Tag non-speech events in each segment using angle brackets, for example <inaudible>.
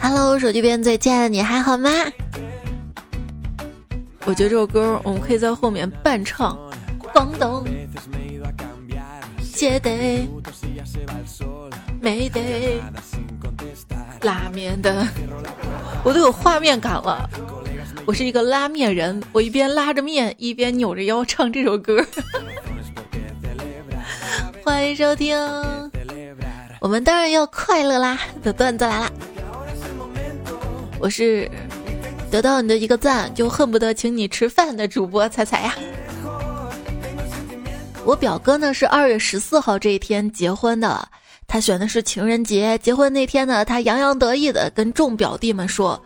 Hello，手机边最亲爱的你还好吗？我觉得这首歌我们可以在后面伴唱。广东，姐得，没得，拉面的，我都有画面感了。我是一个拉面人，我一边拉着面，一边扭着腰唱这首歌。<laughs> 欢迎收听，我们当然要快乐啦！的段子来了，我是得到你的一个赞就恨不得请你吃饭的主播彩彩呀。我表哥呢是二月十四号这一天结婚的，他选的是情人节。结婚那天呢，他洋洋得意的跟众表弟们说：“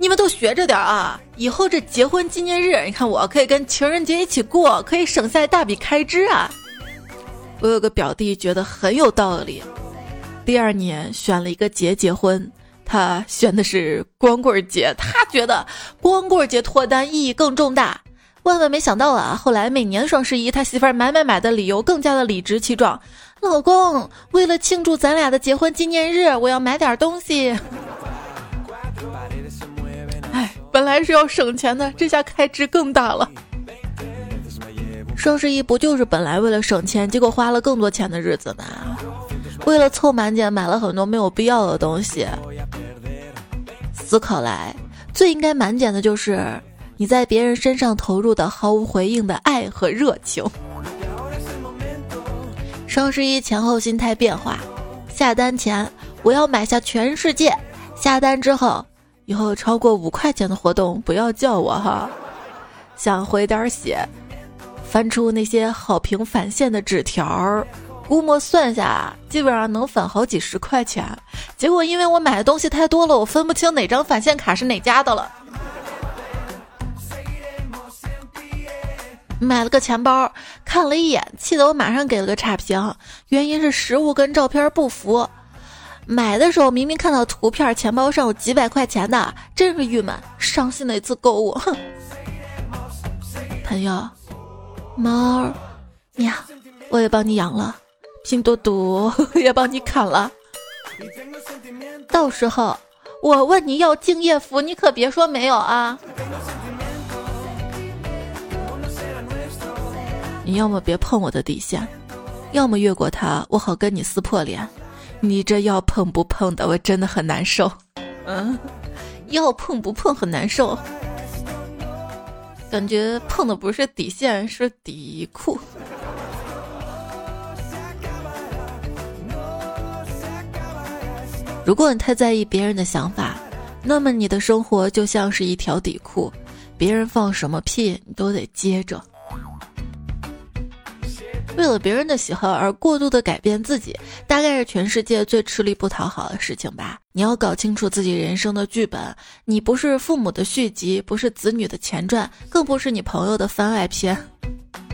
你们都学着点啊，以后这结婚纪念日，你看我可以跟情人节一起过，可以省下一大笔开支啊。”我有个表弟觉得很有道理，第二年选了一个节结婚，他选的是光棍节，他觉得光棍节脱单意义更重大。万万没想到啊！后来每年双十一，他媳妇儿买买买的理由更加的理直气壮。老公，为了庆祝咱俩的结婚纪念日，我要买点东西。哎，本来是要省钱的，这下开支更大了。双十一不就是本来为了省钱，结果花了更多钱的日子吗？为了凑满减，买了很多没有必要的东西。思考来，最应该满减的就是。你在别人身上投入的毫无回应的爱和热情。双十一前后心态变化，下单前我要买下全世界，下单之后以后超过五块钱的活动不要叫我哈。想回点血，翻出那些好评返现的纸条，估摸算下基本上能返好几十块钱。结果因为我买的东西太多了，我分不清哪张返现卡是哪家的了。买了个钱包，看了一眼，气得我马上给了个差评。原因是实物跟照片不符。买的时候明明看到图片，钱包上有几百块钱的，真是郁闷，伤心的一次购物。哼，朋友，猫喵，我也帮你养了，拼多多也 <laughs> 帮你砍了。到时候我问你要敬业福，你可别说没有啊。你要么别碰我的底线，要么越过它，我好跟你撕破脸。你这要碰不碰的，我真的很难受。嗯，要碰不碰很难受，感觉碰的不是底线，是底裤。如果你太在意别人的想法，那么你的生活就像是一条底裤，别人放什么屁你都得接着。为了别人的喜好而过度的改变自己，大概是全世界最吃力不讨好的事情吧。你要搞清楚自己人生的剧本，你不是父母的续集，不是子女的前传，更不是你朋友的番外篇。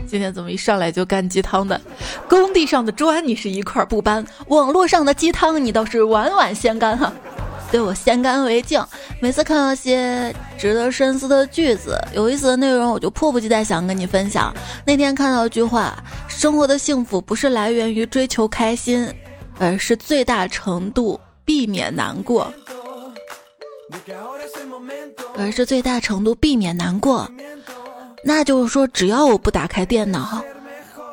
今天怎么一上来就干鸡汤的？工地上的砖你是一块不搬，网络上的鸡汤你倒是碗碗先干哈。对我先干为敬，每次看到些值得深思的句子、有意思的内容，我就迫不及待想跟你分享。那天看到一句话：生活的幸福不是来源于追求开心，而是最大程度避免难过。而是最大程度避免难过，那就是说，只要我不打开电脑，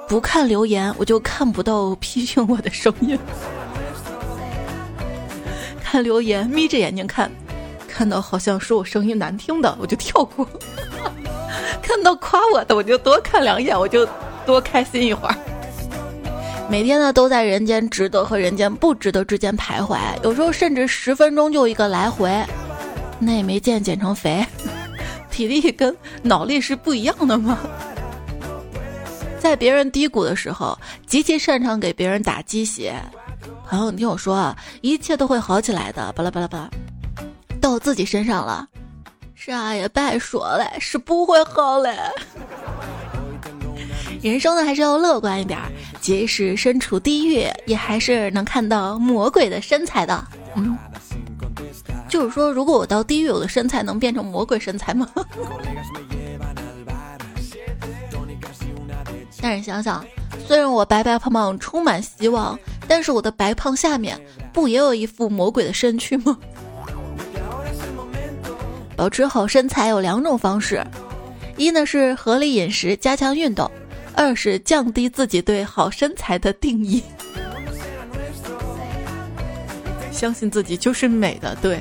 不看留言，我就看不到批评我的声音。看留言，眯着眼睛看，看到好像说我声音难听的，我就跳过；看到夸我的，我就多看两眼，我就多开心一会儿。每天呢，都在人间值得和人间不值得之间徘徊，有时候甚至十分钟就一个来回。那也没见减成肥，体力跟脑力是不一样的吗？<laughs> 在别人低谷的时候，极其擅长给别人打鸡血。朋友，你听我说啊，一切都会好起来的。巴拉巴拉巴拉，到自己身上了，啥也别说了，是不会好嘞。<laughs> 人生呢，还是要乐观一点，即使身处地狱，也还是能看到魔鬼的身材的。嗯，就是说，如果我到地狱，我的身材能变成魔鬼身材吗？<laughs> 但是想想。虽然我白白胖胖充满希望，但是我的白胖下面不也有一副魔鬼的身躯吗？<laughs> 保持好身材有两种方式，一呢是合理饮食，加强运动；二是降低自己对好身材的定义。相信自己就是美的，对。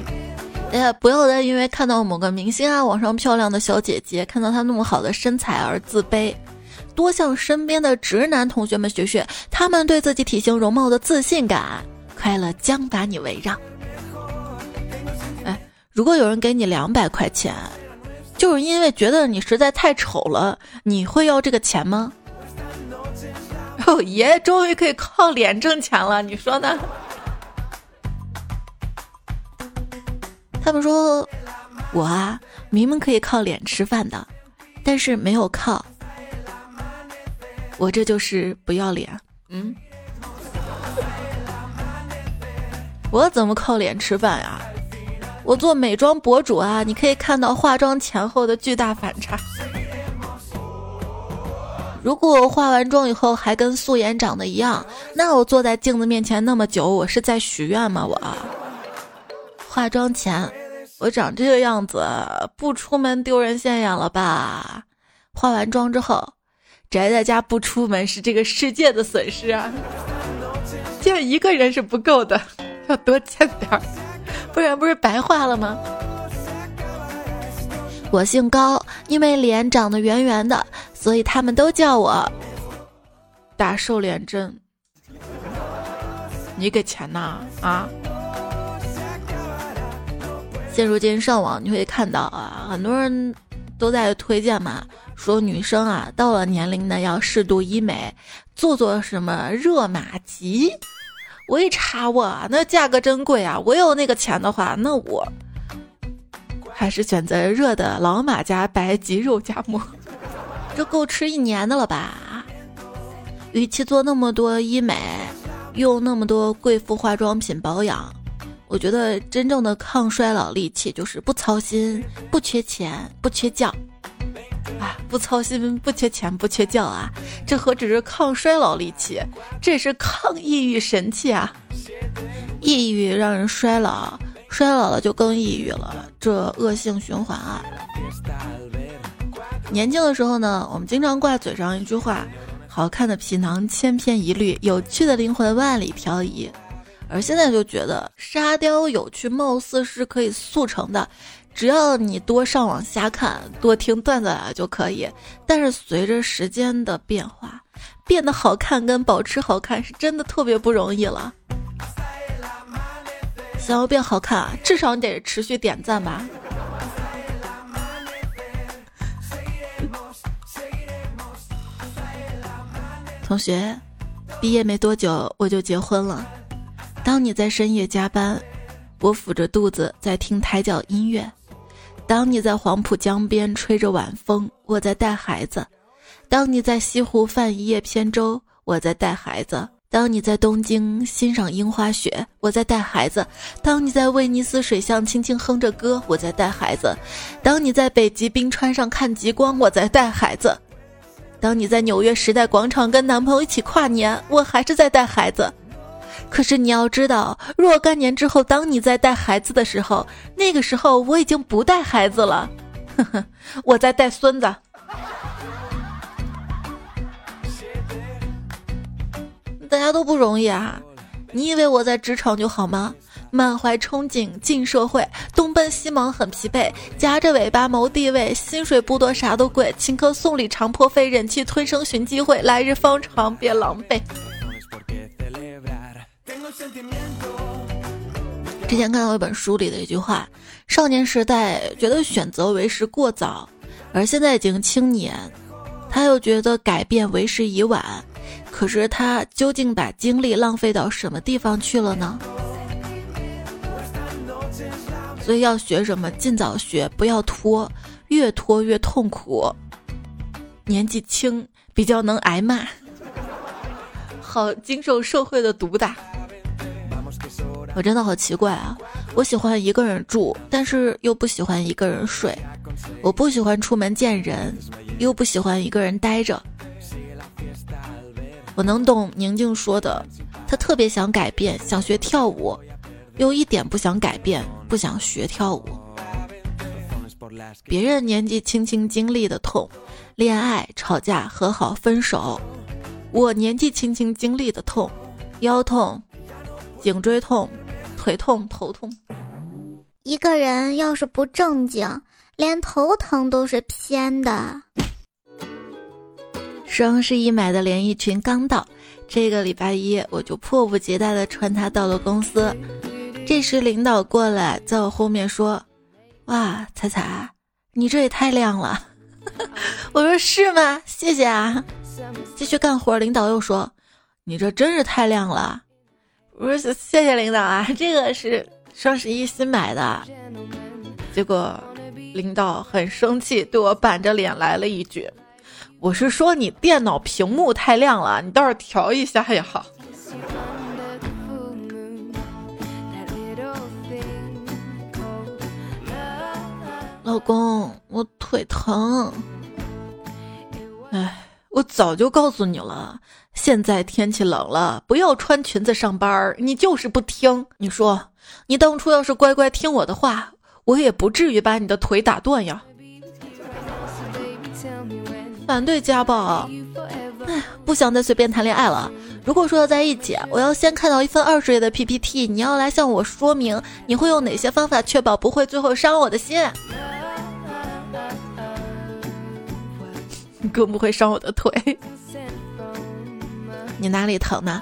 哎呀，不要再因为看到某个明星啊，网上漂亮的小姐姐，看到她那么好的身材而自卑。多向身边的直男同学们学学，他们对自己体型容貌的自信感，快乐将把你围绕。哎，如果有人给你两百块钱，就是因为觉得你实在太丑了，你会要这个钱吗？哦爷，终于可以靠脸挣钱了，你说呢？他们说，我啊，明明可以靠脸吃饭的，但是没有靠。我这就是不要脸。嗯，我怎么靠脸吃饭呀？我做美妆博主啊，你可以看到化妆前后的巨大反差。如果化完妆以后还跟素颜长得一样，那我坐在镜子面前那么久，我是在许愿吗？我。化妆前，我长这个样子不出门丢人现眼了吧？化完妆之后，宅在家不出门是这个世界的损失啊！见一个人是不够的，要多见点儿，不然不是白化了吗？我姓高，因为脸长得圆圆的，所以他们都叫我打瘦脸针。你给钱呐？啊？现如今上网你会看到啊，很多人都在推荐嘛，说女生啊到了年龄呢要适度医美，做做什么热玛吉。我一查我那价格真贵啊！我有那个钱的话，那我还是选择热的老马家白吉肉夹馍，这够吃一年的了吧？与其做那么多医美，用那么多贵妇化妆品保养。我觉得真正的抗衰老利器就是不操心、不缺钱、不缺觉。啊，不操心、不缺钱、不缺觉啊！这何止是抗衰老利器，这是抗抑郁神器啊！抑郁让人衰老，衰老了就更抑郁了，这恶性循环啊！年轻的时候呢，我们经常挂嘴上一句话：“好看的皮囊千篇一律，有趣的灵魂万里挑一。”而现在就觉得沙雕有趣，貌似是可以速成的，只要你多上网瞎看，多听段子啊就可以。但是随着时间的变化，变得好看跟保持好看是真的特别不容易了。想要变好看啊，至少你得持续点赞吧。同学，毕业没多久我就结婚了。当你在深夜加班，我抚着肚子在听胎教音乐；当你在黄浦江边吹着晚风，我在带孩子；当你在西湖泛一叶扁舟，我在带孩子；当你在东京欣赏樱花雪，我在带孩子；当你在威尼斯水巷轻轻哼着歌，我在带孩子；当你在北极冰川上看极光，我在带孩子；当你在纽约时代广场跟男朋友一起跨年，我还是在带孩子。可是你要知道，若干年之后，当你在带孩子的时候，那个时候我已经不带孩子了，呵呵，我在带孙子。大家都不容易啊！你以为我在职场就好吗？满怀憧憬进社会，东奔西忙很疲惫，夹着尾巴谋地位，薪水不多啥都贵，请客送礼常破费，忍气吞声寻机会，来日方长别狼狈。之前看到一本书里的一句话：少年时代觉得选择为时过早，而现在已经青年，他又觉得改变为时已晚。可是他究竟把精力浪费到什么地方去了呢？所以要学什么，尽早学，不要拖，越拖越痛苦。年纪轻比较能挨骂，<laughs> 好经受社会的毒打。我真的好奇怪啊！我喜欢一个人住，但是又不喜欢一个人睡。我不喜欢出门见人，又不喜欢一个人待着。我能懂宁静说的，她特别想改变，想学跳舞，又一点不想改变，不想学跳舞。别人年纪轻轻经历的痛，恋爱、吵架、和好、分手；我年纪轻轻经历的痛，腰痛、颈椎痛、腿痛、头痛。一个人要是不正经，连头疼都是偏的。双十一买的连衣裙刚到，这个礼拜一我就迫不及待的穿它到了公司。这时领导过来，在我后面说。哇，彩彩，你这也太亮了！<laughs> 我说是吗？谢谢啊。继续干活，领导又说：“你这真是太亮了。”我说：“谢谢领导啊，<laughs> 这个是双十一新买的。”结果领导很生气，对我板着脸来了一句：“我是说你电脑屏幕太亮了，你倒是调一下也好。”老公，我腿疼。哎，我早就告诉你了，现在天气冷了，不要穿裙子上班儿。你就是不听。你说，你当初要是乖乖听我的话，我也不至于把你的腿打断呀。反对家暴。哎，不想再随便谈恋爱了。如果说要在一起，我要先看到一份二十页的 PPT，你要来向我说明你会用哪些方法确保不会最后伤我的心。<laughs> 更不会伤我的腿。你哪里疼呢？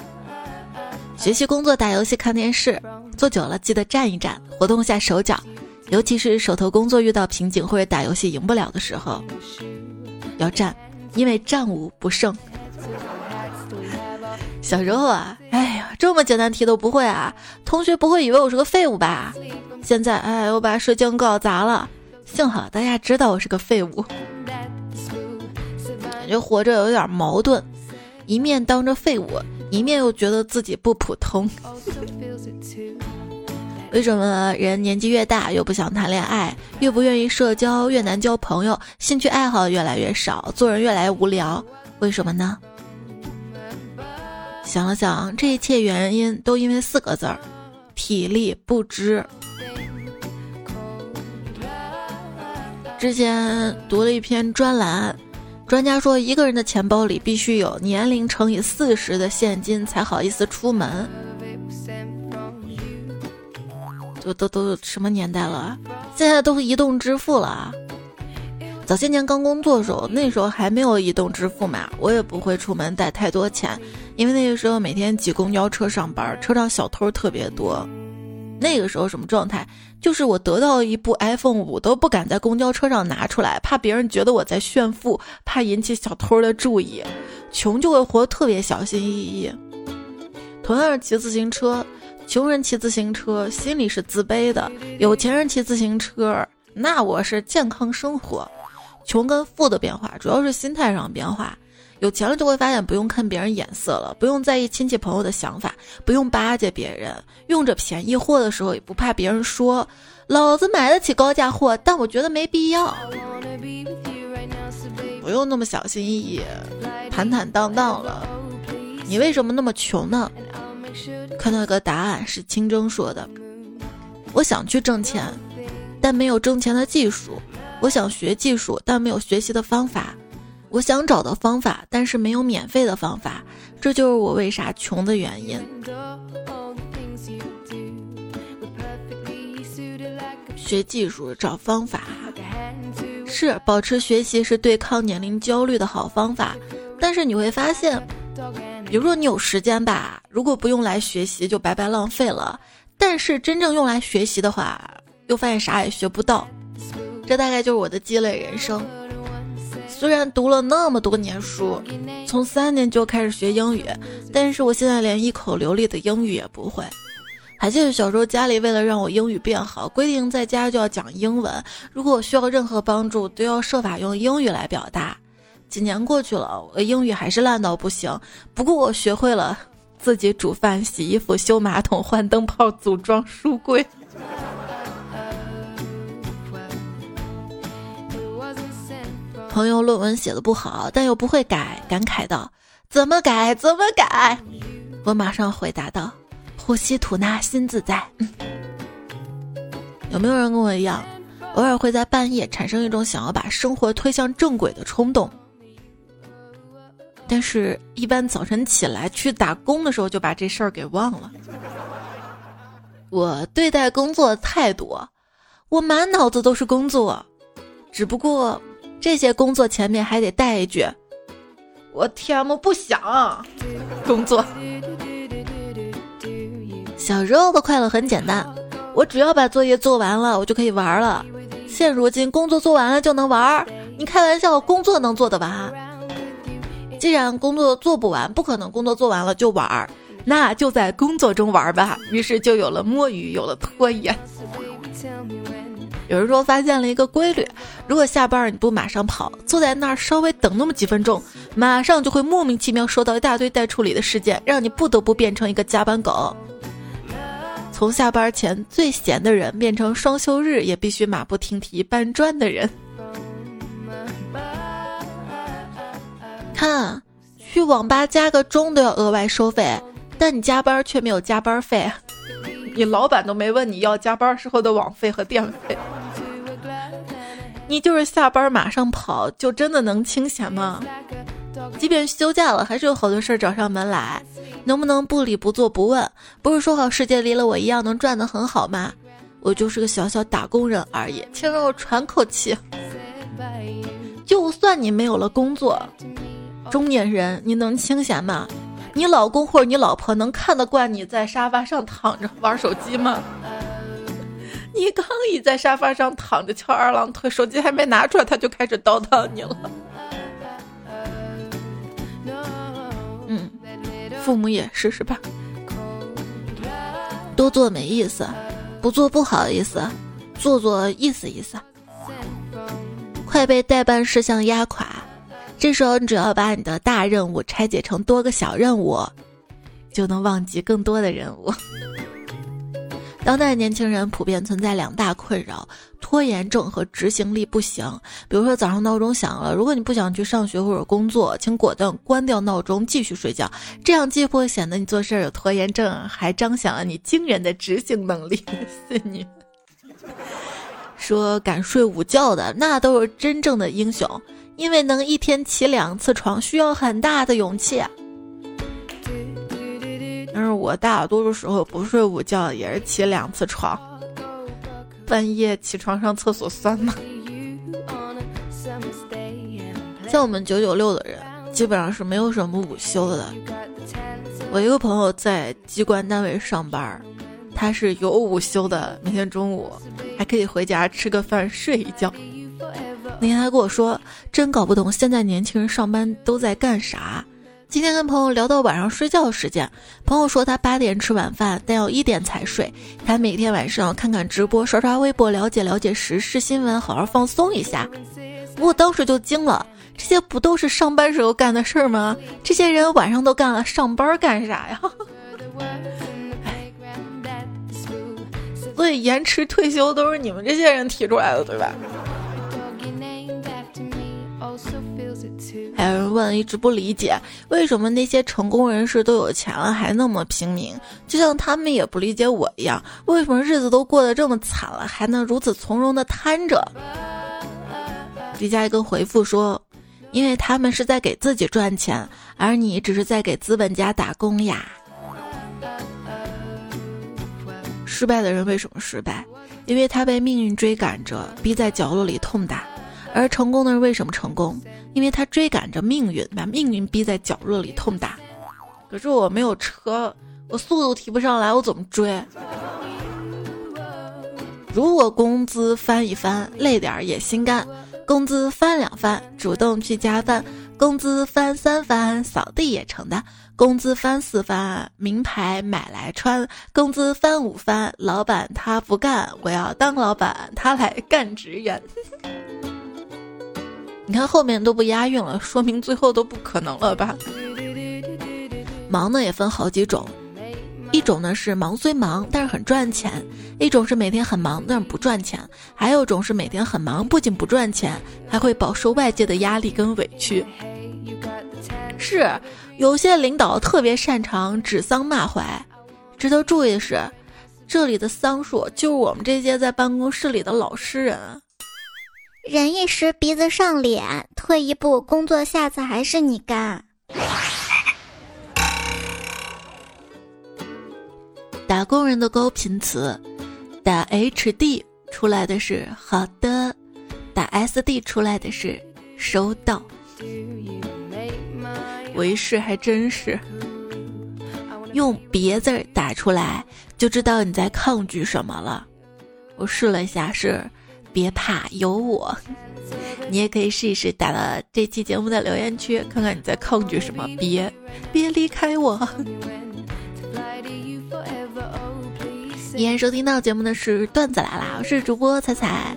学习、工作、打游戏、看电视，坐久了记得站一站，活动下手脚。尤其是手头工作遇到瓶颈或者打游戏赢不了的时候，要站，因为战无不胜。小时候啊，哎呀，这么简单题都不会啊！同学不会以为我是个废物吧？现在，哎，我把试卷搞砸了，幸好大家知道我是个废物。感觉活着有点矛盾，一面当着废物，一面又觉得自己不普通。为什么人年纪越大越不想谈恋爱，越不愿意社交，越难交朋友，兴趣爱好越来越少，做人越来越无聊？为什么呢？想了想，这一切原因都因为四个字儿：体力不支。之前读了一篇专栏。专家说，一个人的钱包里必须有年龄乘以四十的现金才好意思出门。都都都什么年代了？现在都移动支付了啊。早些年刚工作的时候，那时候还没有移动支付嘛，我也不会出门带太多钱，因为那个时候每天挤公交车上班，车上小偷特别多。那个时候什么状态？就是我得到一部 iPhone 五都不敢在公交车上拿出来，怕别人觉得我在炫富，怕引起小偷的注意。穷就会活得特别小心翼翼。同样是骑自行车，穷人骑自行车心里是自卑的，有钱人骑自行车，那我是健康生活。穷跟富的变化主要是心态上变化。有钱了就会发现不用看别人眼色了，不用在意亲戚朋友的想法，不用巴结别人，用着便宜货的时候也不怕别人说，老子买得起高价货，但我觉得没必要。不用那么小心翼翼，坦坦荡荡了。你为什么那么穷呢？看到一个答案是清蒸说的：我想去挣钱，但没有挣钱的技术；我想学技术，但没有学习的方法。我想找到方法，但是没有免费的方法，这就是我为啥穷的原因。学技术找方法，是保持学习是对抗年龄焦虑的好方法。但是你会发现，比如说你有时间吧，如果不用来学习就白白浪费了；但是真正用来学习的话，又发现啥也学不到。这大概就是我的积累人生。虽然读了那么多年书，从三年就开始学英语，但是我现在连一口流利的英语也不会。还记得小时候家里为了让我英语变好，规定在家就要讲英文，如果我需要任何帮助，都要设法用英语来表达。几年过去了，我的英语还是烂到不行。不过我学会了自己煮饭、洗衣服、修马桶、换灯泡、组装书柜。朋友论文写的不好，但又不会改，感慨道：“怎么改？怎么改？我马上回答道：“呼吸吐纳，心自在。<laughs> ”有没有人跟我一样，偶尔会在半夜产生一种想要把生活推向正轨的冲动？但是，一般早晨起来去打工的时候，就把这事儿给忘了。我对待工作态度，我满脑子都是工作，只不过这些工作前面还得带一句：“我天，我不想工作。”小时候的快乐很简单，我只要把作业做完了，我就可以玩了。现如今，工作做完了就能玩？你开玩笑，工作能做得完？既然工作做不完，不可能工作做完了就玩儿，那就在工作中玩吧。于是就有了摸鱼，有了拖延。有人说发现了一个规律：如果下班你不马上跑，坐在那儿稍微等那么几分钟，马上就会莫名其妙收到一大堆待处理的事件，让你不得不变成一个加班狗。从下班前最闲的人，变成双休日也必须马不停蹄搬砖的人。看，去网吧加个钟都要额外收费，但你加班却没有加班费，你老板都没问你要加班时候的网费和电费，你就是下班马上跑，就真的能清闲吗？即便休假了，还是有好多事儿找上门来，能不能不理不做不问？不是说好世界离了我一样能赚得很好吗？我就是个小小打工人而已，请让我喘口气。就算你没有了工作。中年人，你能清闲吗？你老公或者你老婆能看得惯你在沙发上躺着玩手机吗？<laughs> 你刚一在沙发上躺着翘二郎腿，手机还没拿出来，他就开始叨叨你了。嗯，父母也试试吧。多做没意思，不做不好意思，做做意思意思。快被代办事项压垮。这时候，你只要把你的大任务拆解成多个小任务，就能忘记更多的任务。当代年轻人普遍存在两大困扰：拖延症和执行力不行。比如说，早上闹钟响了，如果你不想去上学或者工作，请果断关掉闹钟，继续睡觉。这样既不会显得你做事有拖延症，还彰显了你惊人的执行能力。<laughs> 信你。说敢睡午觉的，那都是真正的英雄。因为能一天起两次床，需要很大的勇气。但是我大多数时候不睡午觉，也是起两次床。半夜起床上厕所算吗？像我们九九六的人，基本上是没有什么午休的。我一个朋友在机关单位上班，他是有午休的，每天中午还可以回家吃个饭，睡一觉。那天他跟我说：“真搞不懂现在年轻人上班都在干啥。”今天跟朋友聊到晚上睡觉的时间，朋友说他八点吃晚饭，但要一点才睡。他每天晚上看看直播，刷刷微博，了解了解时事新闻，好好放松一下。我当时就惊了，这些不都是上班时候干的事儿吗？这些人晚上都干了，上班干啥呀？<laughs> 所以延迟退休都是你们这些人提出来的，对吧？还有人问，一直不理解为什么那些成功人士都有钱了还那么平民，就像他们也不理解我一样，为什么日子都过得这么惨了还能如此从容的摊着？底下一个回复说，因为他们是在给自己赚钱，而你只是在给资本家打工呀。失败的人为什么失败？因为他被命运追赶着，逼在角落里痛打。而成功的人为什么成功？因为他追赶着命运，把命运逼在角落里痛打。可是我没有车，我速度提不上来，我怎么追？如果工资翻一翻，累点儿也心甘；工资翻两番，主动去加班；工资翻三番，扫地也承担；工资翻四番，名牌买来穿；工资翻五番，老板他不干，我要当老板，他来干职员。你看后面都不押韵了，说明最后都不可能了吧？忙呢也分好几种，一种呢是忙虽忙但是很赚钱，一种是每天很忙但是不赚钱，还有一种是每天很忙不仅不赚钱，还会饱受外界的压力跟委屈。是有些领导特别擅长指桑骂槐，值得注意的是，这里的桑树就是我们这些在办公室里的老实人。忍一时鼻子上脸，退一步工作下次还是你干。打工人的高频词，打 HD 出来的是好的，打 SD 出来的是收到。为师还真是，用别字打出来就知道你在抗拒什么了。我试了一下是。别怕，有我。你也可以试一试，打到这期节目的留言区，看看你在抗拒什么。别，别离开我。<laughs> 依然收听到节目的是段子来啦，我是主播彩彩。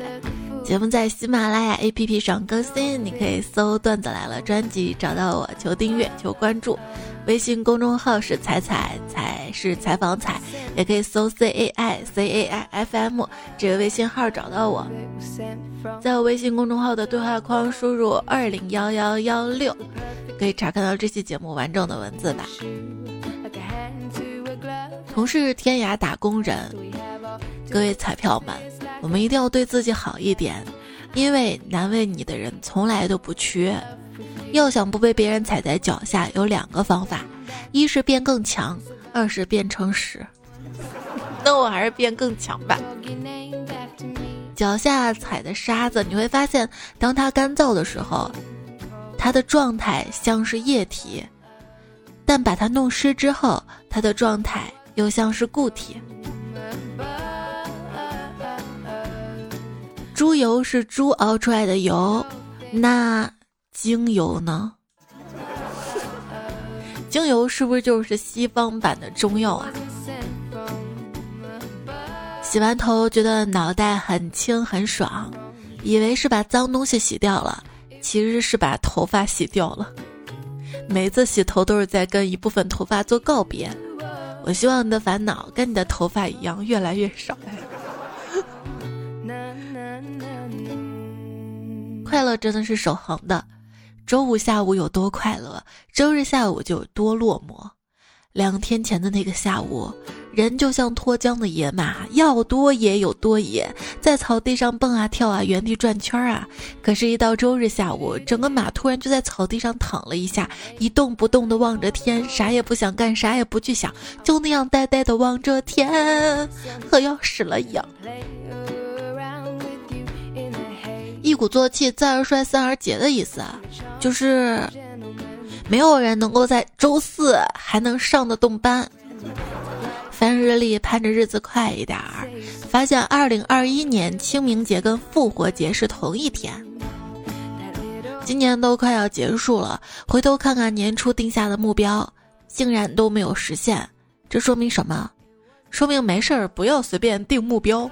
节目在喜马拉雅 APP 上更新，你可以搜“段子来了”专辑找到我，求订阅，求关注。微信公众号是彩彩彩是采访彩，也可以搜 C A I C A I F M 这个微信号找到我。在我微信公众号的对话框输入二零幺幺幺六，可以查看到这期节目完整的文字版。同是天涯打工人，各位彩票们。我们一定要对自己好一点，因为难为你的人从来都不缺。要想不被别人踩在脚下，有两个方法：一是变更强，二是变成屎。那我还是变更强吧。脚下踩的沙子，你会发现，当它干燥的时候，它的状态像是液体；但把它弄湿之后，它的状态又像是固体。猪油是猪熬出来的油，那精油呢？<laughs> 精油是不是就是西方版的中药啊？洗完头觉得脑袋很轻很爽，以为是把脏东西洗掉了，其实是把头发洗掉了。每次洗头都是在跟一部分头发做告别。我希望你的烦恼跟你的头发一样越来越少。<laughs> 快乐真的是守恒的，周五下午有多快乐，周日下午就有多落寞。两天前的那个下午，人就像脱缰的野马，要多野有多野，在草地上蹦啊跳啊，原地转圈啊。可是，一到周日下午，整个马突然就在草地上躺了一下，一动不动的望着天，啥也不想干，啥也不去想，就那样呆呆的望着天，和要死了一样。一鼓作气，再而衰，三而竭的意思啊，就是没有人能够在周四还能上得动班。翻日历，盼着日子快一点儿，发现二零二一年清明节跟复活节是同一天。今年都快要结束了，回头看看年初定下的目标，竟然都没有实现，这说明什么？说明没事儿，不要随便定目标。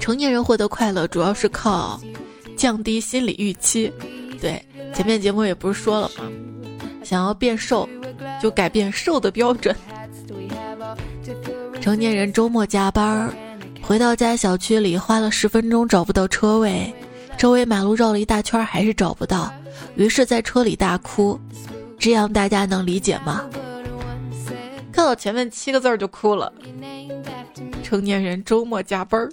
成年人获得快乐主要是靠降低心理预期。对，前面节目也不是说了吗？想要变瘦，就改变瘦的标准。成年人周末加班，回到家小区里花了十分钟找不到车位，周围马路绕了一大圈还是找不到，于是，在车里大哭。这样大家能理解吗？看到前面七个字就哭了。成年人周末加班儿，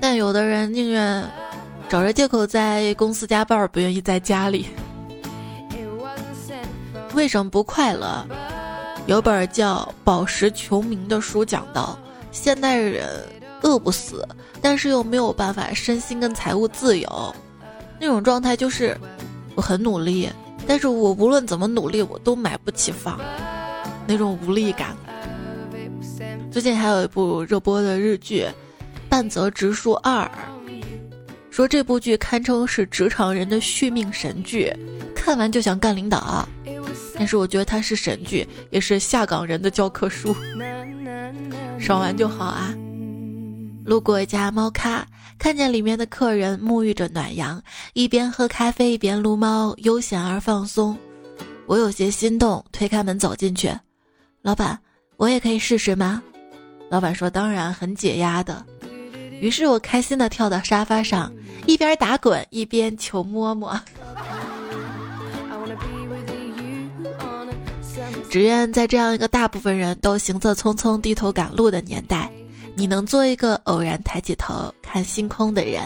但有的人宁愿找着借口在公司加班儿，不愿意在家里。为什么不快乐？有本叫《饱食穷明》的书讲到，现代人饿不死，但是又没有办法身心跟财务自由，那种状态就是我很努力，但是我无论怎么努力，我都买不起房，那种无力感。最近还有一部热播的日剧《半泽直树二》，说这部剧堪称是职场人的续命神剧，看完就想干领导。但是我觉得它是神剧，也是下岗人的教科书，<laughs> 爽完就好啊。路过一家猫咖，看见里面的客人沐浴着暖阳，一边喝咖啡一边撸猫，悠闲而放松。我有些心动，推开门走进去，老板，我也可以试试吗？老板说：“当然，很解压的。”于是我开心地跳到沙发上，一边打滚一边求摸摸。只愿在这样一个大部分人都行色匆匆、低头赶路的年代，你能做一个偶然抬起头看星空的人。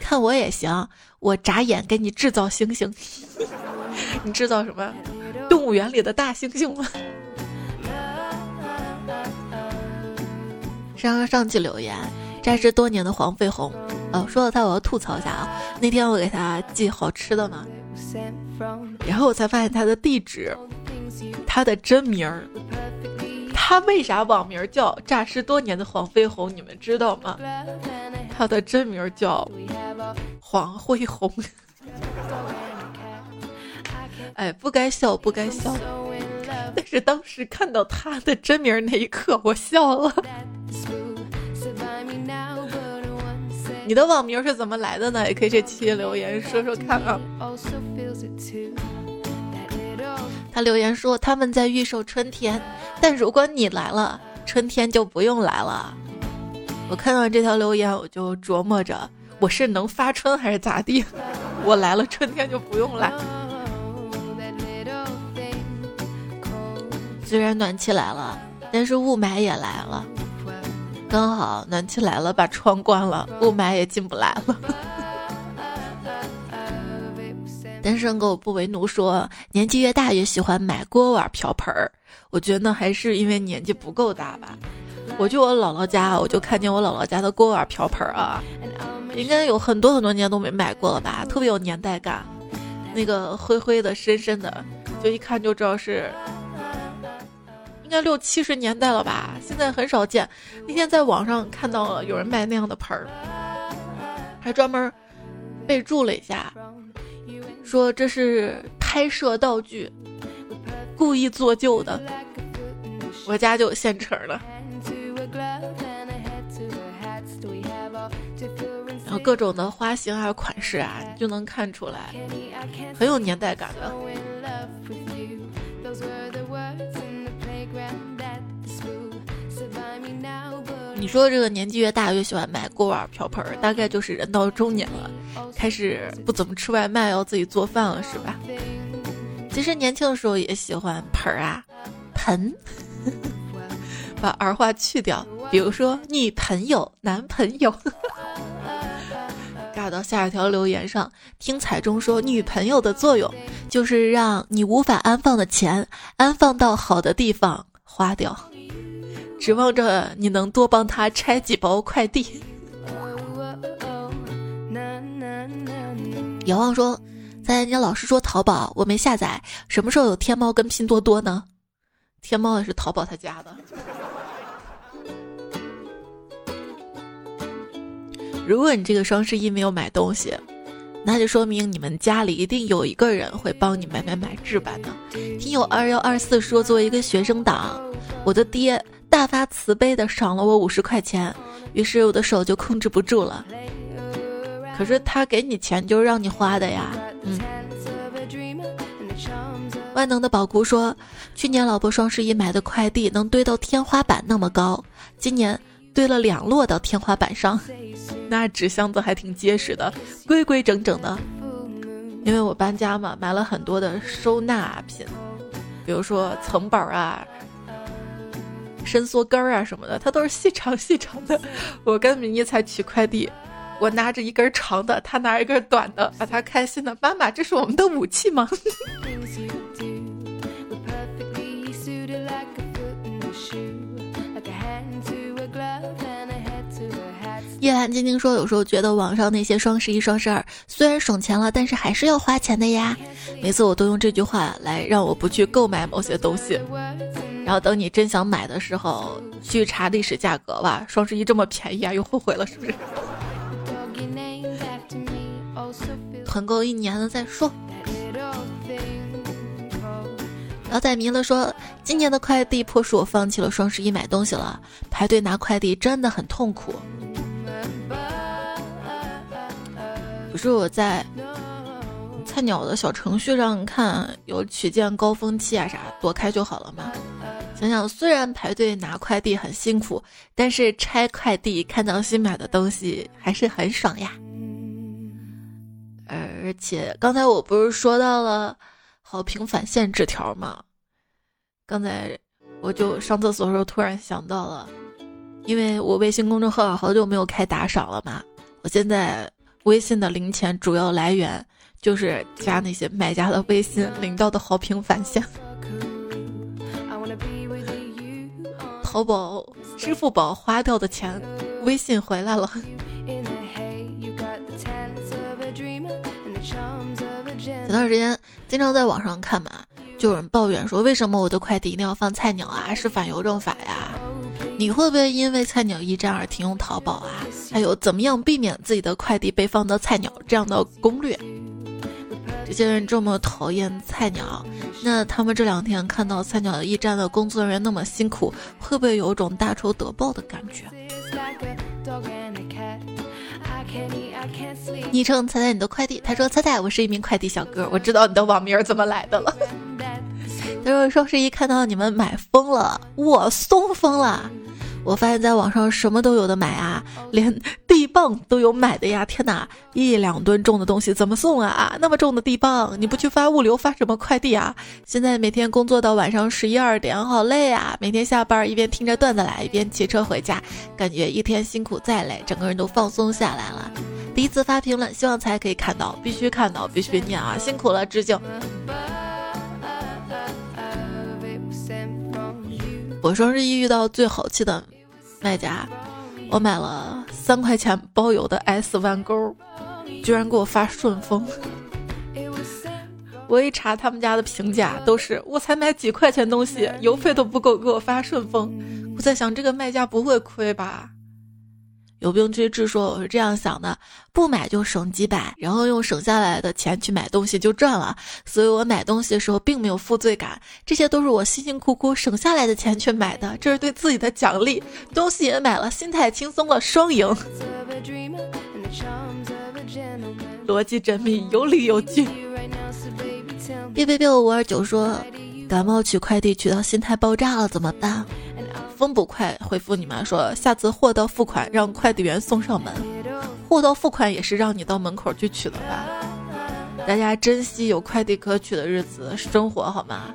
看我也行，我眨眼给你制造星星。<laughs> 你制造什么？动物园里的大猩猩吗？上上期留言，扎实多年的黄飞鸿。哦，说到他，我要吐槽一下啊。那天我给他寄好吃的嘛，然后我才发现他的地址。他的真名儿，他为啥网名叫诈尸多年的黄飞鸿？你们知道吗？他的真名叫黄辉鸿。<laughs> 哎，不该笑，不该笑。但是当时看到他的真名那一刻，我笑了。<laughs> 你的网名是怎么来的呢？也可以这期留言说说看啊。他留言说他们在预售春天，但如果你来了，春天就不用来了。我看到这条留言，我就琢磨着我是能发春还是咋地。我来了，春天就不用来。虽然暖气来了，但是雾霾也来了。刚好暖气来了，把窗关了，雾霾也进不来了。单身狗不为奴说，年纪越大越喜欢买锅碗瓢盆儿。我觉得还是因为年纪不够大吧。我去我姥姥家，我就看见我姥姥家的锅碗瓢盆儿啊，应该有很多很多年都没买过了吧，特别有年代感。那个灰灰的、深深的，就一看就知道是应该六七十年代了吧。现在很少见。那天在网上看到了有人卖那样的盆儿，还专门备注了一下。说这是拍摄道具，故意做旧的。我家就有现成的，然后各种的花型啊、款式啊，就能看出来，很有年代感的。你说这个年纪越大越喜欢买锅碗瓢盆，大概就是人到中年了，开始不怎么吃外卖，要自己做饭了，是吧？其实年轻的时候也喜欢盆啊，盆，<laughs> 把儿化去掉，比如说女朋友、男朋友。<laughs> 尬到下一条留言上，听彩中说，女朋友的作用就是让你无法安放的钱安放到好的地方花掉。指望着你能多帮他拆几包快递。遥望说：“在你老是说淘宝，我没下载，什么时候有天猫跟拼多多呢？天猫也是淘宝他家的。如果你这个双十一没有买东西，那就说明你们家里一定有一个人会帮你买买买置办的。听友二幺二四说，作为一个学生党，我的爹。”大发慈悲的赏了我五十块钱，于是我的手就控制不住了。可是他给你钱就是让你花的呀。嗯。万能的宝姑说，去年老婆双十一买的快递能堆到天花板那么高，今年堆了两摞到天花板上，那纸箱子还挺结实的，规规整整的。因为我搬家嘛，买了很多的收纳品，比如说层板啊。伸缩杆儿啊什么的，它都是细长细长的。我跟米妮才取快递，我拿着一根长的，他拿一根短的，把他开心的。妈妈，这是我们的武器吗？<laughs> 叶兰晶晶说：“有时候觉得网上那些双十一、双十二虽然省钱了，但是还是要花钱的呀。每次我都用这句话来让我不去购买某些东西。”然后等你真想买的时候，去查历史价格吧。双十一这么便宜啊，又后悔了是不是？团购一年了再说。老仔迷了说，今年的快递迫使我放弃了双十一买东西了。排队拿快递真的很痛苦。不是我在菜鸟的小程序上看有取件高峰期啊啥，躲开就好了吗？想想，虽然排队拿快递很辛苦，但是拆快递看到新买的东西还是很爽呀。而且刚才我不是说到了好评返现纸条吗？刚才我就上厕所的时候突然想到了，因为我微信公众号好久没有开打赏了嘛，我现在微信的零钱主要来源就是加那些买家的微信领到的好评返现。<laughs> 淘宝、支付宝花掉的钱，微信回来了。前段时间经常在网上看嘛，就有人抱怨说，为什么我的快递一定要放菜鸟啊？是反邮政法呀？你会不会因为菜鸟驿站而停用淘宝啊？还有怎么样避免自己的快递被放到菜鸟这样的攻略？这些人这么讨厌菜鸟，那他们这两天看到菜鸟驿站的工作人员那么辛苦，会不会有种大仇得报的感觉？昵称猜猜你的快递，他说猜猜我是一名快递小哥，我知道你的网名怎么来的了。他说双十一看到你们买疯了，我送疯了。我发现，在网上什么都有的买啊，连地磅都有买的呀！天哪，一两吨重的东西怎么送啊？那么重的地磅，你不去发物流，发什么快递啊？现在每天工作到晚上十一二点，好累啊！每天下班一边听着段子来，一边骑车回家，感觉一天辛苦再累，整个人都放松下来了。第一次发评论，希望才可以看到，必须看到，必须念啊！辛苦了，致敬。我双十一遇到最好气的卖家，我买了三块钱包邮的 S 弯钩，居然给我发顺丰。我一查他们家的评价，都是我才买几块钱东西，邮费都不够给我发顺丰。我在想，这个卖家不会亏吧？有病追治说我是这样想的，不买就省几百，然后用省下来的钱去买东西就赚了，所以我买东西的时候并没有负罪感，这些都是我辛辛苦苦省下来的钱去买的，这是对自己的奖励，东西也买了，心态轻松了，双赢。逻辑缜密，有理有据。别别别，五二九说，感冒取快递取到心态爆炸了，怎么办？分不快回复你们说，下次货到付款让快递员送上门。货到付款也是让你到门口去取的吧？大家珍惜有快递可取的日子生活好吗？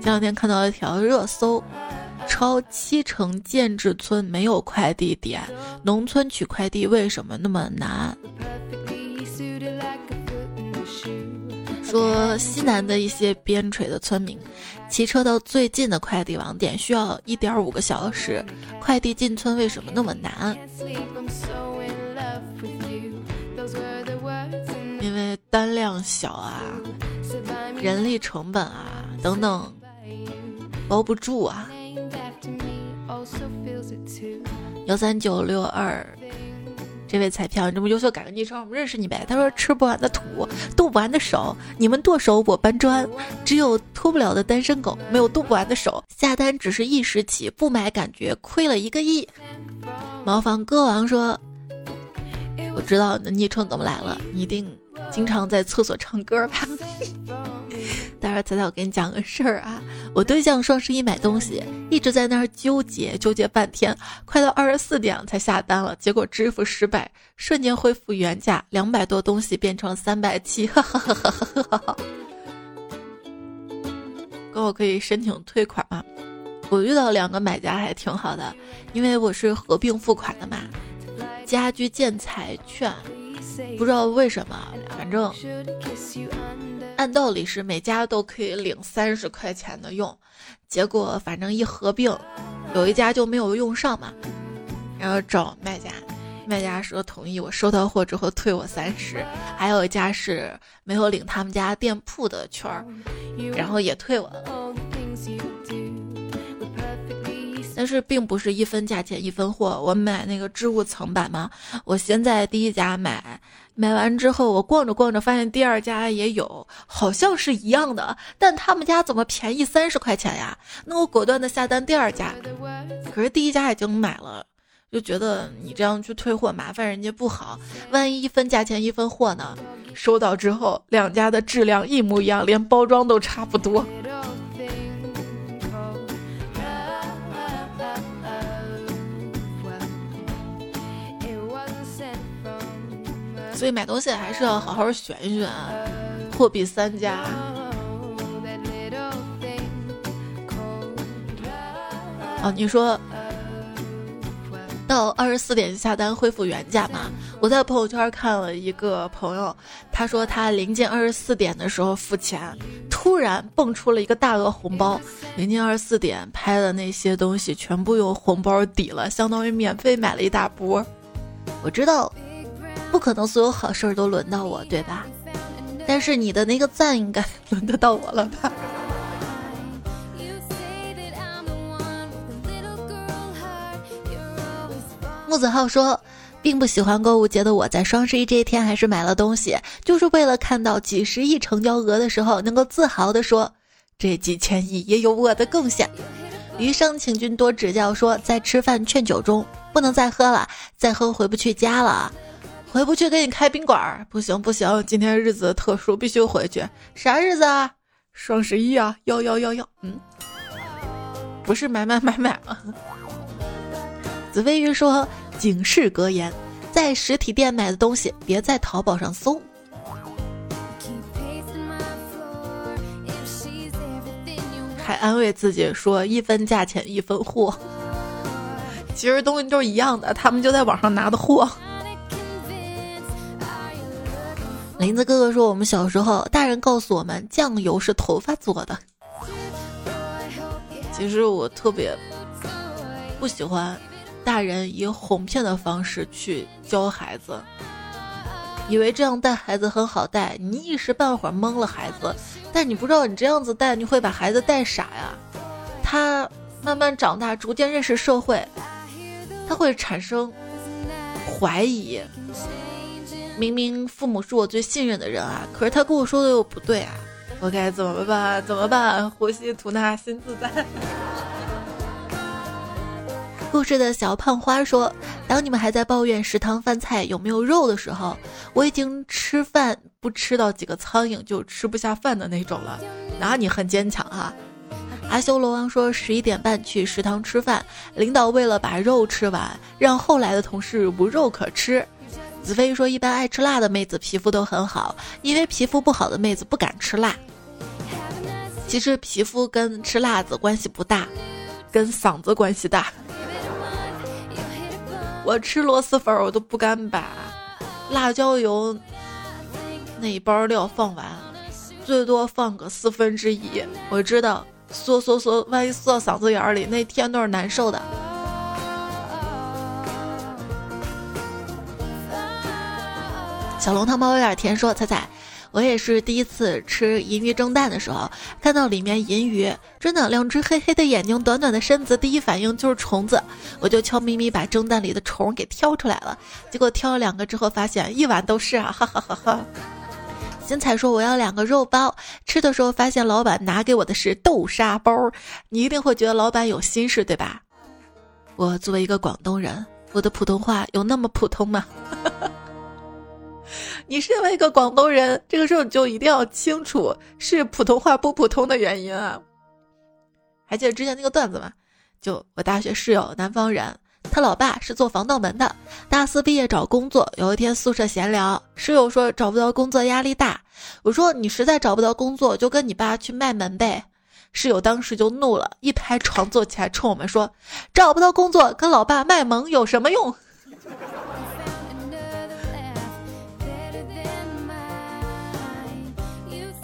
前两天看到一条热搜，超七成建制村没有快递点，农村取快递为什么那么难？说西南的一些边陲的村民，骑车到最近的快递网点需要一点五个小时，快递进村为什么那么难？因为单量小啊，人力成本啊等等，包不住啊。幺三九六二。这位彩票，你这么优秀，改个昵称，我们认识你呗。他说：“吃不完的土，剁不完的手，你们剁手，我搬砖。只有脱不了的单身狗，没有剁不完的手。下单只是一时起，不买感觉亏了一个亿。”茅房歌王说：“我知道你的昵称怎么来了，你一定经常在厕所唱歌吧？” <laughs> 待会儿彩彩，我给你讲个事儿啊。我对象双十一买东西，一直在那儿纠结，纠结半天，快到二十四点才下单了。结果支付失败，瞬间恢复原价，两百多东西变成了三百七，哈哈哈哈哈哈。哥，我可以申请退款吗？我遇到两个买家还挺好的，因为我是合并付款的嘛，家居建材券，不知道为什么，反正。按道理是每家都可以领三十块钱的用，结果反正一合并，有一家就没有用上嘛，然后找卖家，卖家说同意我收到货之后退我三十，还有一家是没有领他们家店铺的券儿，然后也退我了。但是并不是一分价钱一分货，我买那个织物层板嘛，我先在第一家买，买完之后我逛着逛着发现第二家也有，好像是一样的，但他们家怎么便宜三十块钱呀？那我果断的下单第二家，可是第一家已经买了，就觉得你这样去退货麻烦人家不好，万一一分价钱一分货呢？收到之后两家的质量一模一样，连包装都差不多。所以买东西还是要好好选一选，货比三家。哦，你说到二十四点下单恢复原价吗？我在朋友圈看了一个朋友，他说他临近二十四点的时候付钱，突然蹦出了一个大额红包，临近二十四点拍的那些东西全部用红包抵了，相当于免费买了一大波。我知道，不可能所有好事儿都轮到我，对吧？但是你的那个赞应该 <laughs> 轮得到我了吧？木子浩说，并不喜欢购物节的我在双十一这一天还是买了东西，就是为了看到几十亿成交额的时候，能够自豪地说，这几千亿也有我的贡献。余生，请君多指教。说在吃饭劝酒中，不能再喝了，再喝回不去家了，回不去给你开宾馆，不行不行，今天日子特殊，必须回去。啥日子啊？双十一啊！要要要要，嗯，不是买买买买吗？紫飞鱼说。警示格言：在实体店买的东西，别在淘宝上搜。还安慰自己说：“一分价钱一分货。”其实东西都是一样的，他们就在网上拿的货。林子哥哥说：“我们小时候，大人告诉我们，酱油是头发做的。”其实我特别不喜欢。大人以哄骗的方式去教孩子，以为这样带孩子很好带，你一时半会儿蒙了孩子，但你不知道你这样子带，你会把孩子带傻呀。他慢慢长大，逐渐认识社会，他会产生怀疑。明明父母是我最信任的人啊，可是他跟我说的又不对啊，我该怎么办？怎么办？呼吸吐纳心自在。<laughs> 故事的小胖花说：“当你们还在抱怨食堂饭菜有没有肉的时候，我已经吃饭不吃到几个苍蝇就吃不下饭的那种了。那你很坚强哈。”阿修罗王说：“十一点半去食堂吃饭，领导为了把肉吃完，让后来的同事无肉可吃。”子飞说：“一般爱吃辣的妹子皮肤都很好，因为皮肤不好的妹子不敢吃辣。其实皮肤跟吃辣子关系不大，跟嗓子关系大。”我吃螺蛳粉，我都不敢把辣椒油那一包料放完，最多放个四分之一。我知道嗦嗦嗦，万一嗦到嗓子眼里，那天都是难受的。小龙汤包有点甜，说彩彩。我也是第一次吃银鱼蒸蛋的时候，看到里面银鱼，真的两只黑黑的眼睛，短短的身子，第一反应就是虫子，我就悄咪咪把蒸蛋里的虫给挑出来了。结果挑了两个之后，发现一碗都是啊，哈哈哈哈！新彩说我要两个肉包，吃的时候发现老板拿给我的是豆沙包，你一定会觉得老板有心事，对吧？我作为一个广东人，我的普通话有那么普通吗？<laughs> 你身为一个广东人，这个时候你就一定要清楚是普通话不普通的原因啊！还记得之前那个段子吗？就我大学室友南方人，他老爸是做防盗门的，大四毕业找工作，有一天宿舍闲聊，室友说找不到工作压力大，我说你实在找不到工作，就跟你爸去卖门呗。室友当时就怒了，一拍床坐起来冲我们说：“找不到工作跟老爸卖萌有什么用？”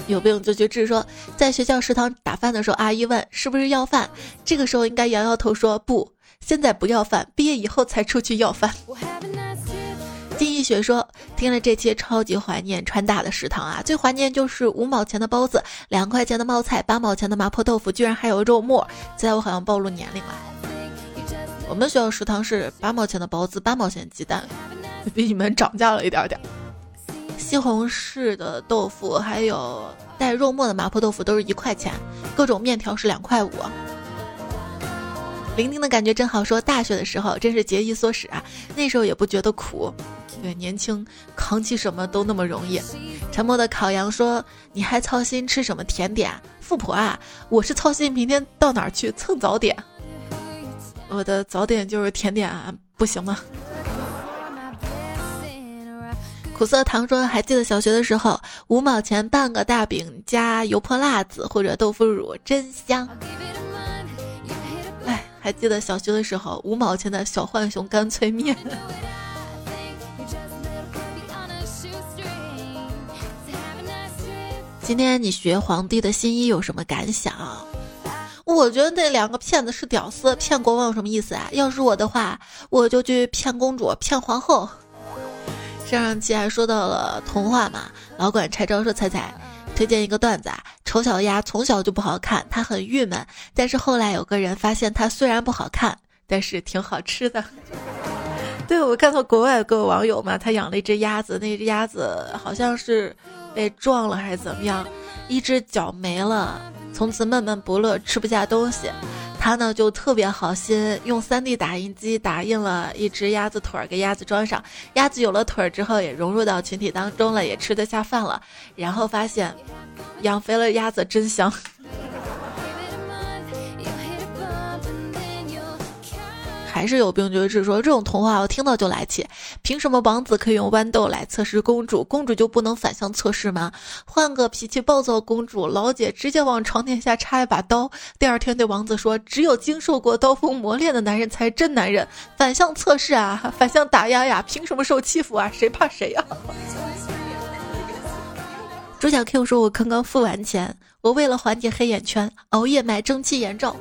有病就去治。说在学校食堂打饭的时候，阿姨问是不是要饭，这个时候应该摇摇头说不，现在不要饭，毕业以后才出去要饭。金一雪说听了这期超级怀念川大的食堂啊，最怀念就是五毛钱的包子，两块钱的冒菜，八毛钱的麻婆豆腐，居然还有肉末。现在我好像暴露年龄了。我们学校食堂是八毛钱的包子，八毛钱鸡蛋，比你们涨价了一点点。西红柿的豆腐，还有带肉末的麻婆豆腐，都是一块钱。各种面条是两块五。伶仃的感觉真好。说大学的时候真是节衣缩食啊，那时候也不觉得苦。对，年轻扛起什么都那么容易。沉默的烤羊说：“你还操心吃什么甜点？富婆啊，我是操心明天到哪儿去蹭早点。我的早点就是甜点啊，不行吗？”苦涩糖说：“还记得小学的时候，五毛钱半个大饼加油泼辣子或者豆腐乳，真香。”哎，还记得小学的时候，五毛钱的小浣熊干脆面。今天你学皇帝的新衣有什么感想？我觉得那两个骗子是屌丝，骗国王有什么意思啊？要是我的话，我就去骗公主，骗皇后。上上期还说到了童话嘛，老管拆招说彩彩推荐一个段子啊，丑小鸭从小就不好看，它很郁闷，但是后来有个人发现它虽然不好看，但是挺好吃的。<laughs> 对我看到国外有个网友嘛，他养了一只鸭子，那只鸭子好像是被撞了还是怎么样，一只脚没了，从此闷闷不乐，吃不下东西。他呢就特别好心，用 3D 打印机打印了一只鸭子腿儿给鸭子装上，鸭子有了腿儿之后也融入到群体当中了，也吃得下饭了。然后发现，养肥了鸭子真香。还是有病觉治说这种童话我听到就来气，凭什么王子可以用豌豆来测试公主，公主就不能反向测试吗？换个脾气暴躁公主，老姐直接往床垫下插一把刀，第二天对王子说，只有经受过刀锋磨练的男人才真男人。反向测试啊，反向打压呀，凭什么受欺负啊？谁怕谁呀？朱小 Q 说，我刚刚付完钱，我为了缓解黑眼圈，熬夜买蒸汽眼罩。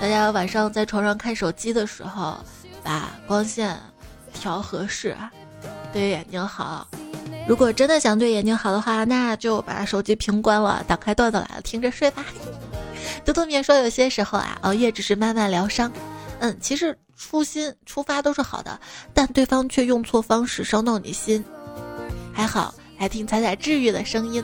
大家晚上在床上看手机的时候，把光线调合适，对眼睛好。如果真的想对眼睛好的话，那就把手机屏关了，打开段子来了，听着睡吧。<laughs> 多多面说，有些时候啊，熬夜只是慢慢疗伤。嗯，其实初心出发都是好的，但对方却用错方式伤到你心。还好，来听彩彩治愈的声音。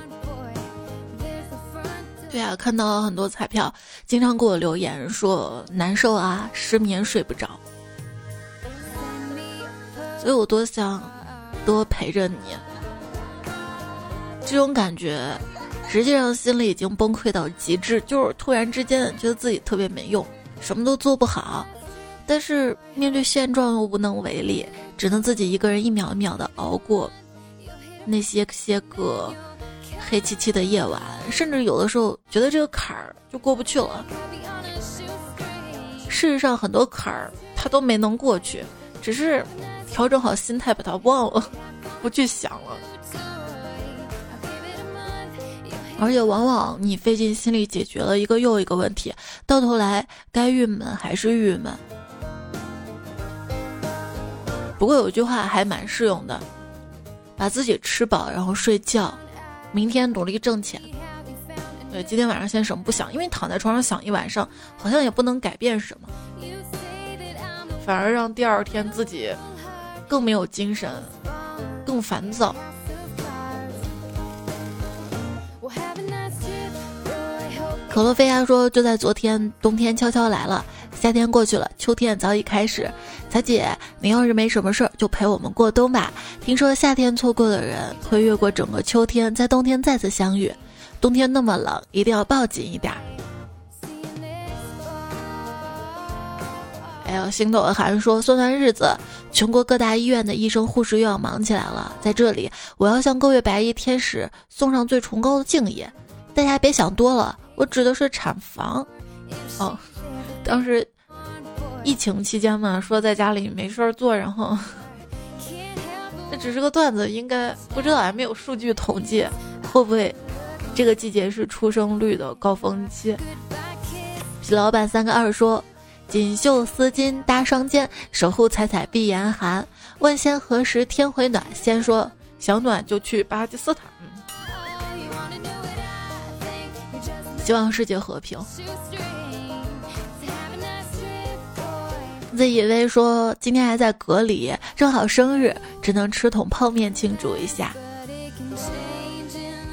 对啊，看到很多彩票，经常给我留言说难受啊，失眠睡不着，所以我多想多陪着你。这种感觉，实际上心里已经崩溃到极致，就是突然之间觉得自己特别没用，什么都做不好，但是面对现状又无能为力，只能自己一个人一秒一秒的熬过那些些个。黑漆漆的夜晚，甚至有的时候觉得这个坎儿就过不去了。事实上，很多坎儿他都没能过去，只是调整好心态把它忘了，不去想了。而且，往往你费尽心力解决了一个又一个问题，到头来该郁闷还是郁闷。不过有句话还蛮适用的：把自己吃饱，然后睡觉。明天努力挣钱。对，今天晚上先什么不想，因为躺在床上想一晚上，好像也不能改变什么，反而让第二天自己更没有精神，更烦躁。可洛菲亚说：“就在昨天，冬天悄悄来了，夏天过去了，秋天早已开始。彩姐，你要是没什么事儿，就陪我们过冬吧。听说夏天错过的人，会越过整个秋天，在冬天再次相遇。冬天那么冷，一定要抱紧一点。”哎呦，心头的寒说：“算算日子，全国各大医院的医生护士又要忙起来了。在这里，我要向各位白衣天使送上最崇高的敬意。大家别想多了。”我指的是产房，哦，当时疫情期间嘛，说在家里没事儿做，然后 <laughs> 这只是个段子，应该不知道还没有数据统计，会不会这个季节是出生率的高峰期？皮老板三个二说：锦绣丝巾搭双肩，守护彩彩避严寒。问仙何时天回暖？先说想暖就去巴基斯坦。希望世界和平。自以为说今天还在隔离，正好生日，只能吃桶泡面庆祝一下。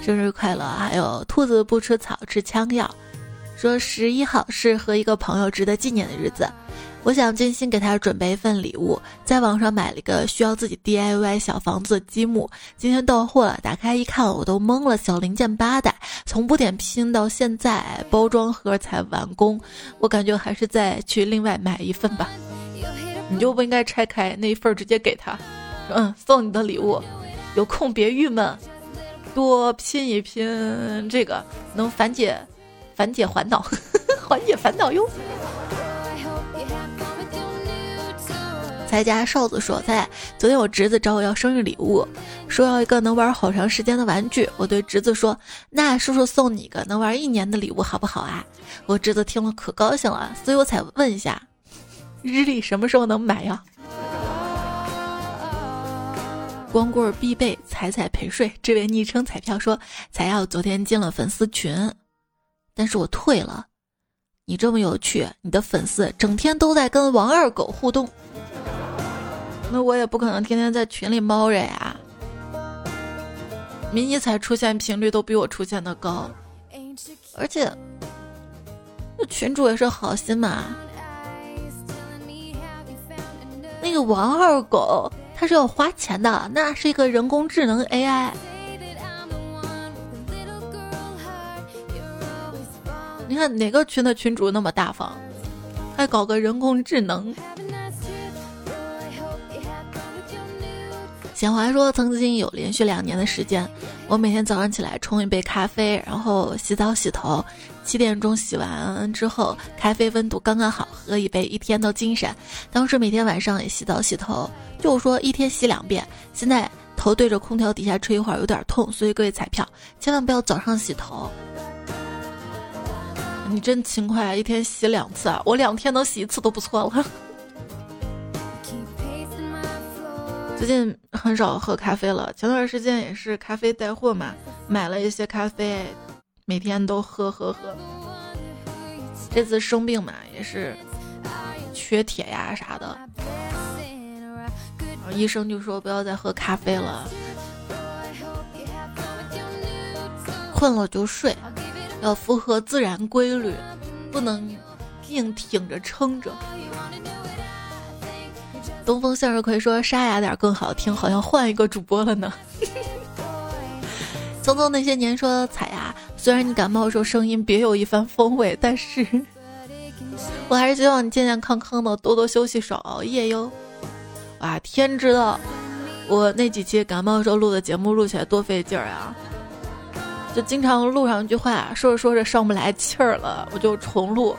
生日快乐！还有兔子不吃草，吃枪药。说十一号是和一个朋友值得纪念的日子。我想精心给他准备一份礼物，在网上买了一个需要自己 DIY 小房子积木，今天到货了，打开一看我都懵了，小零件八袋，从不点拼到现在包装盒才完工，我感觉还是再去另外买一份吧。你就不应该拆开那一份直接给他。嗯，送你的礼物，有空别郁闷，多拼一拼，这个能缓解缓解烦恼，<laughs> 缓解烦恼哟。才家少子说：“在昨天我侄子找我要生日礼物，说要一个能玩好长时间的玩具。我对侄子说：‘那叔叔送你一个能玩一年的礼物好不好啊？’我侄子听了可高兴了，所以我才问一下，日历什么时候能买呀？”光棍必备，彩彩陪睡。这位昵称彩票说：“彩耀昨天进了粉丝群，但是我退了。你这么有趣，你的粉丝整天都在跟王二狗互动。”那我也不可能天天在群里猫着呀。迷你彩出现频率都比我出现的高，而且那群主也是好心嘛。那个王二狗他是要花钱的，那是一个人工智能 AI。你看哪个群的群主那么大方，还搞个人工智能？简华说：“曾经有连续两年的时间，我每天早上起来冲一杯咖啡，然后洗澡洗头。七点钟洗完之后，咖啡温度刚刚好，喝一杯，一天都精神。当时每天晚上也洗澡洗头，就说一天洗两遍。现在头对着空调底下吹一会儿有点痛，所以各位彩票千万不要早上洗头。你真勤快啊，一天洗两次啊，我两天能洗一次都不错了。”最近很少喝咖啡了，前段时间也是咖啡带货嘛，买了一些咖啡，每天都喝喝喝。这次生病嘛，也是缺铁呀啥的，然后医生就说不要再喝咖啡了，困了就睡，要符合自然规律，不能硬挺着撑着。东风向日葵说沙哑点更好听，好像换一个主播了呢。<laughs> 匆匆那些年说彩呀，虽然你感冒的时候声音别有一番风味，但是 <laughs> 我还是希望你健健康康的，多多休息，少熬夜哟。哇，天知道我那几期感冒时候录的节目录起来多费劲儿啊！就经常录上一句话，说着说着上不来气儿了，我就重录。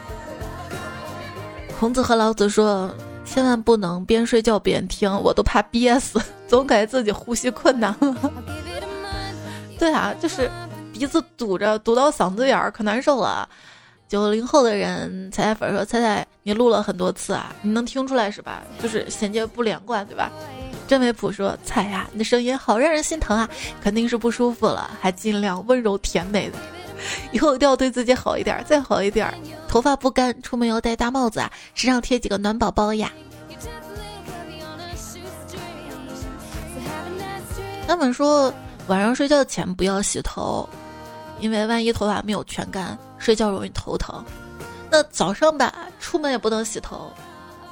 孔子和老子说。千万不能边睡觉边听，我都怕憋死，总感觉自己呼吸困难了。<laughs> 对啊，就是鼻子堵着，堵到嗓子眼儿，可难受了。九零后的人，彩彩粉说：“彩彩，你录了很多次啊，你能听出来是吧？就是衔接不连贯，对吧？”真维普说：“彩呀，你的声音好让人心疼啊，肯定是不舒服了，还尽量温柔甜美的。”以后一定要对自己好一点，再好一点。头发不干，出门要戴大帽子啊，身上贴几个暖宝宝呀。他们说晚上睡觉前不要洗头，因为万一头发没有全干，睡觉容易头疼。那早上吧，出门也不能洗头，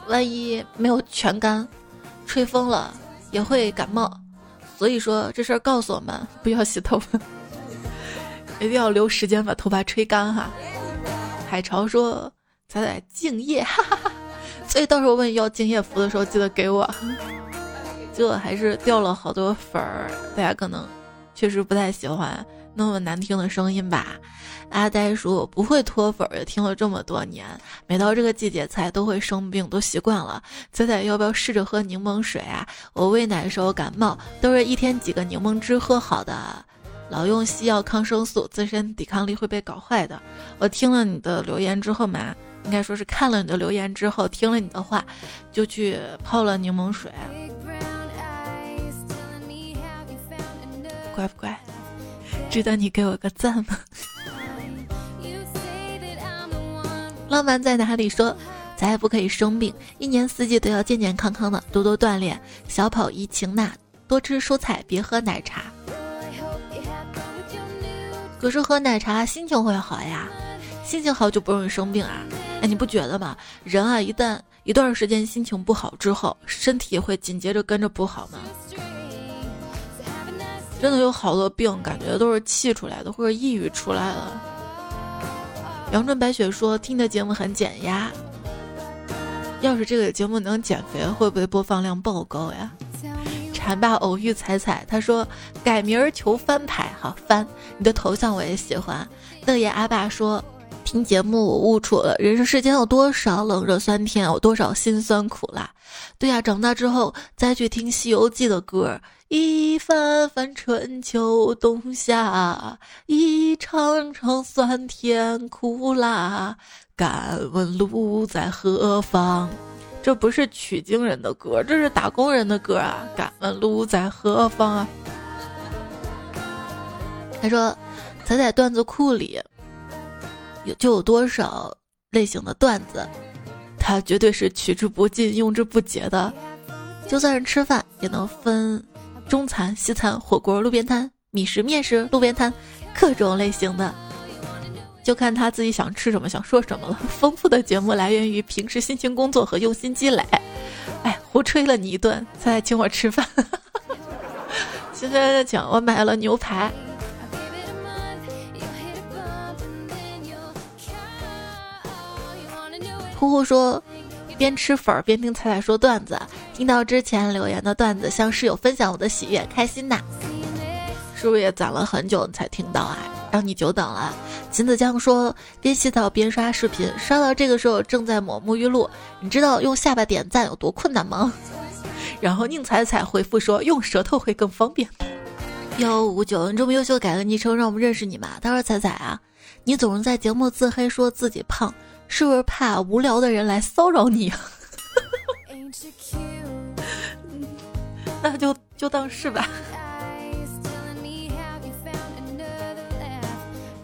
万一没有全干，吹风了也会感冒。所以说这事儿告诉我们，不要洗头。<laughs> 一定要留时间把头发吹干哈。海潮说：“咱得敬业，哈哈哈。”所以到时候问要敬业福的时候，记得给我。结果还是掉了好多粉儿，大家可能确实不太喜欢那么难听的声音吧。阿呆说：“我不会脱粉儿，也听了这么多年，每到这个季节菜都会生病，都习惯了。仔仔要不要试着喝柠檬水啊？我喂奶的时候感冒，都是一天几个柠檬汁喝好的。”老用西药抗生素，自身抵抗力会被搞坏的。我听了你的留言之后嘛，应该说是看了你的留言之后，听了你的话，就去泡了柠檬水。乖不乖？值得你给我个赞吗？浪漫在哪里？说咱也不可以生病，一年四季都要健健康康的，多多锻炼，小跑怡情呐，多吃蔬菜，别喝奶茶。可是喝奶茶心情会好呀，心情好就不容易生病啊！哎，你不觉得吗？人啊，一旦一段时间心情不好之后，身体也会紧接着跟着不好吗？真的有好多病，感觉都是气出来的，或者抑郁出来了。阳春白雪说听的节目很减压，要是这个节目能减肥，会不会播放量爆高呀？馋爸偶遇彩彩，他说改名儿求翻牌，好翻，你的头像我也喜欢。乐爷阿爸说。听节目我悟出了人生世间有多少冷热酸甜，有多少辛酸苦辣。对呀，长大之后再去听《西游记》的歌，一番番春秋冬夏，一场场酸甜苦辣。敢问路在何方？这不是取经人的歌，这是打工人的歌啊！敢问路在何方啊？他说，踩在段子库里。有就有多少类型的段子，它绝对是取之不尽、用之不竭的。就算是吃饭，也能分中餐、西餐、火锅、路边摊、米食、面食、路边摊，各种类型的，就看他自己想吃什么、想说什么了。<laughs> 丰富的节目来源于平时辛勤工作和用心积累。哎，胡吹了你一顿，再来请我吃饭。<laughs> 现在请我买了牛排。呼呼说，边吃粉儿边听彩彩说段子，听到之前留言的段子，向室友分享我的喜悦，开心呐！是不是也攒了很久才听到啊？让你久等了。秦子江说，边洗澡边刷视频，刷到这个时候正在抹沐浴露。你知道用下巴点赞有多困难吗？<laughs> 然后宁采采回复说，用舌头会更方便。幺五九，你这么优秀，改个昵称让我们认识你嘛？他说彩彩啊，你总是在节目自黑，说自己胖。是不是怕无聊的人来骚扰你啊？那就就当是吧。<laughs>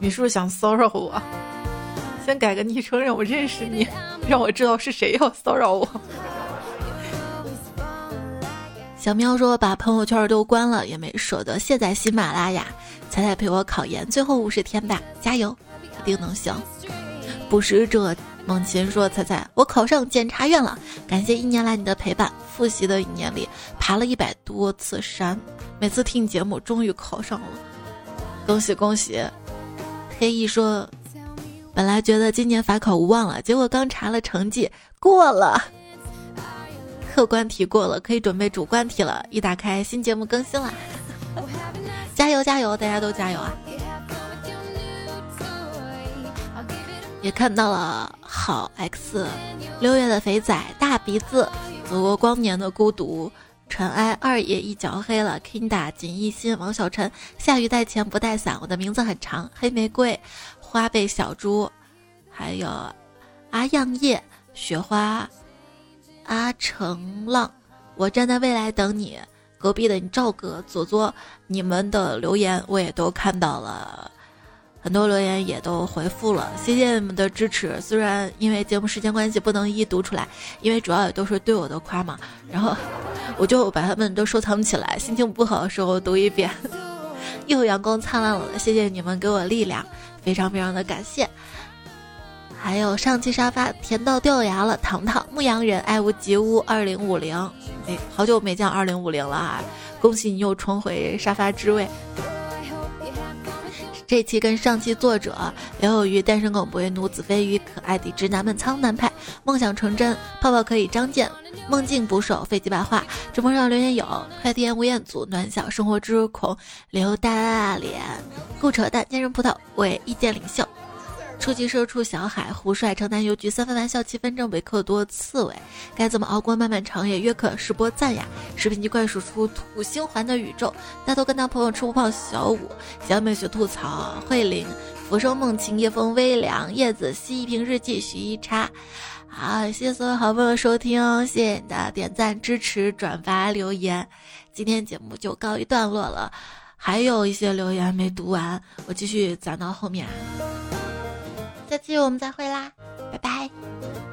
你是不是想骚扰我？先改个昵称让我认识你，让我知道是谁要骚扰我。<laughs> 小喵说把朋友圈都关了也没舍得卸载喜马拉雅。彩彩陪我考研，最后五十天吧，加油，一定能行。捕食者梦琴说：“彩彩，我考上检察院了，感谢一年来你的陪伴。复习的一年里，爬了一百多次山，每次听节目，终于考上了，恭喜恭喜！”黑翼说：“本来觉得今年法考无望了，结果刚查了成绩，过了，客观题过了，可以准备主观题了。一打开新节目更新了，加油加油，大家都加油啊！”也看到了好 X，六月的肥仔大鼻子，走过光年的孤独，尘埃二爷一脚黑了，Kinda 锦一心，王小晨。下雨带钱不带伞，我的名字很长，黑玫瑰，花呗小猪，还有阿样叶，雪花，阿成浪，我站在未来等你，隔壁的你赵哥，左左，你们的留言我也都看到了。很多留言也都回复了，谢谢你们的支持。虽然因为节目时间关系不能一一读出来，因为主要也都是对我的夸嘛，然后 <laughs> 我就把他们都收藏起来，心情不好的时候读一遍。<laughs> 又阳光灿烂了，谢谢你们给我力量，非常非常的感谢。还有上期沙发甜到掉牙了，糖糖牧羊人爱屋及乌二零五零，哎，好久没见二零五零了啊！恭喜你又重回沙发之位。这期跟上期作者刘有余单身狗不为奴子非鱼可爱的直男们苍南派梦想成真泡泡可以张健梦境捕手飞机白话直播上留言有快递员吴彦祖暖小生活之孔刘大脸顾扯淡坚韧葡萄为意见领袖。初级社畜小海胡帅城南邮局三分玩笑七分正维克多刺猬。该怎么熬过漫漫长夜约克是波赞呀视频机怪数出土星环的宇宙大头跟他朋友吃不胖小五小美学吐槽慧玲浮生梦情夜风微凉叶子西一瓶日记徐一叉好谢谢所有好朋友收听谢谢你的点赞支持转发留言。今天节目就告一段落了还有一些留言没读完我继续攒到后面。下期我们再会啦拜拜。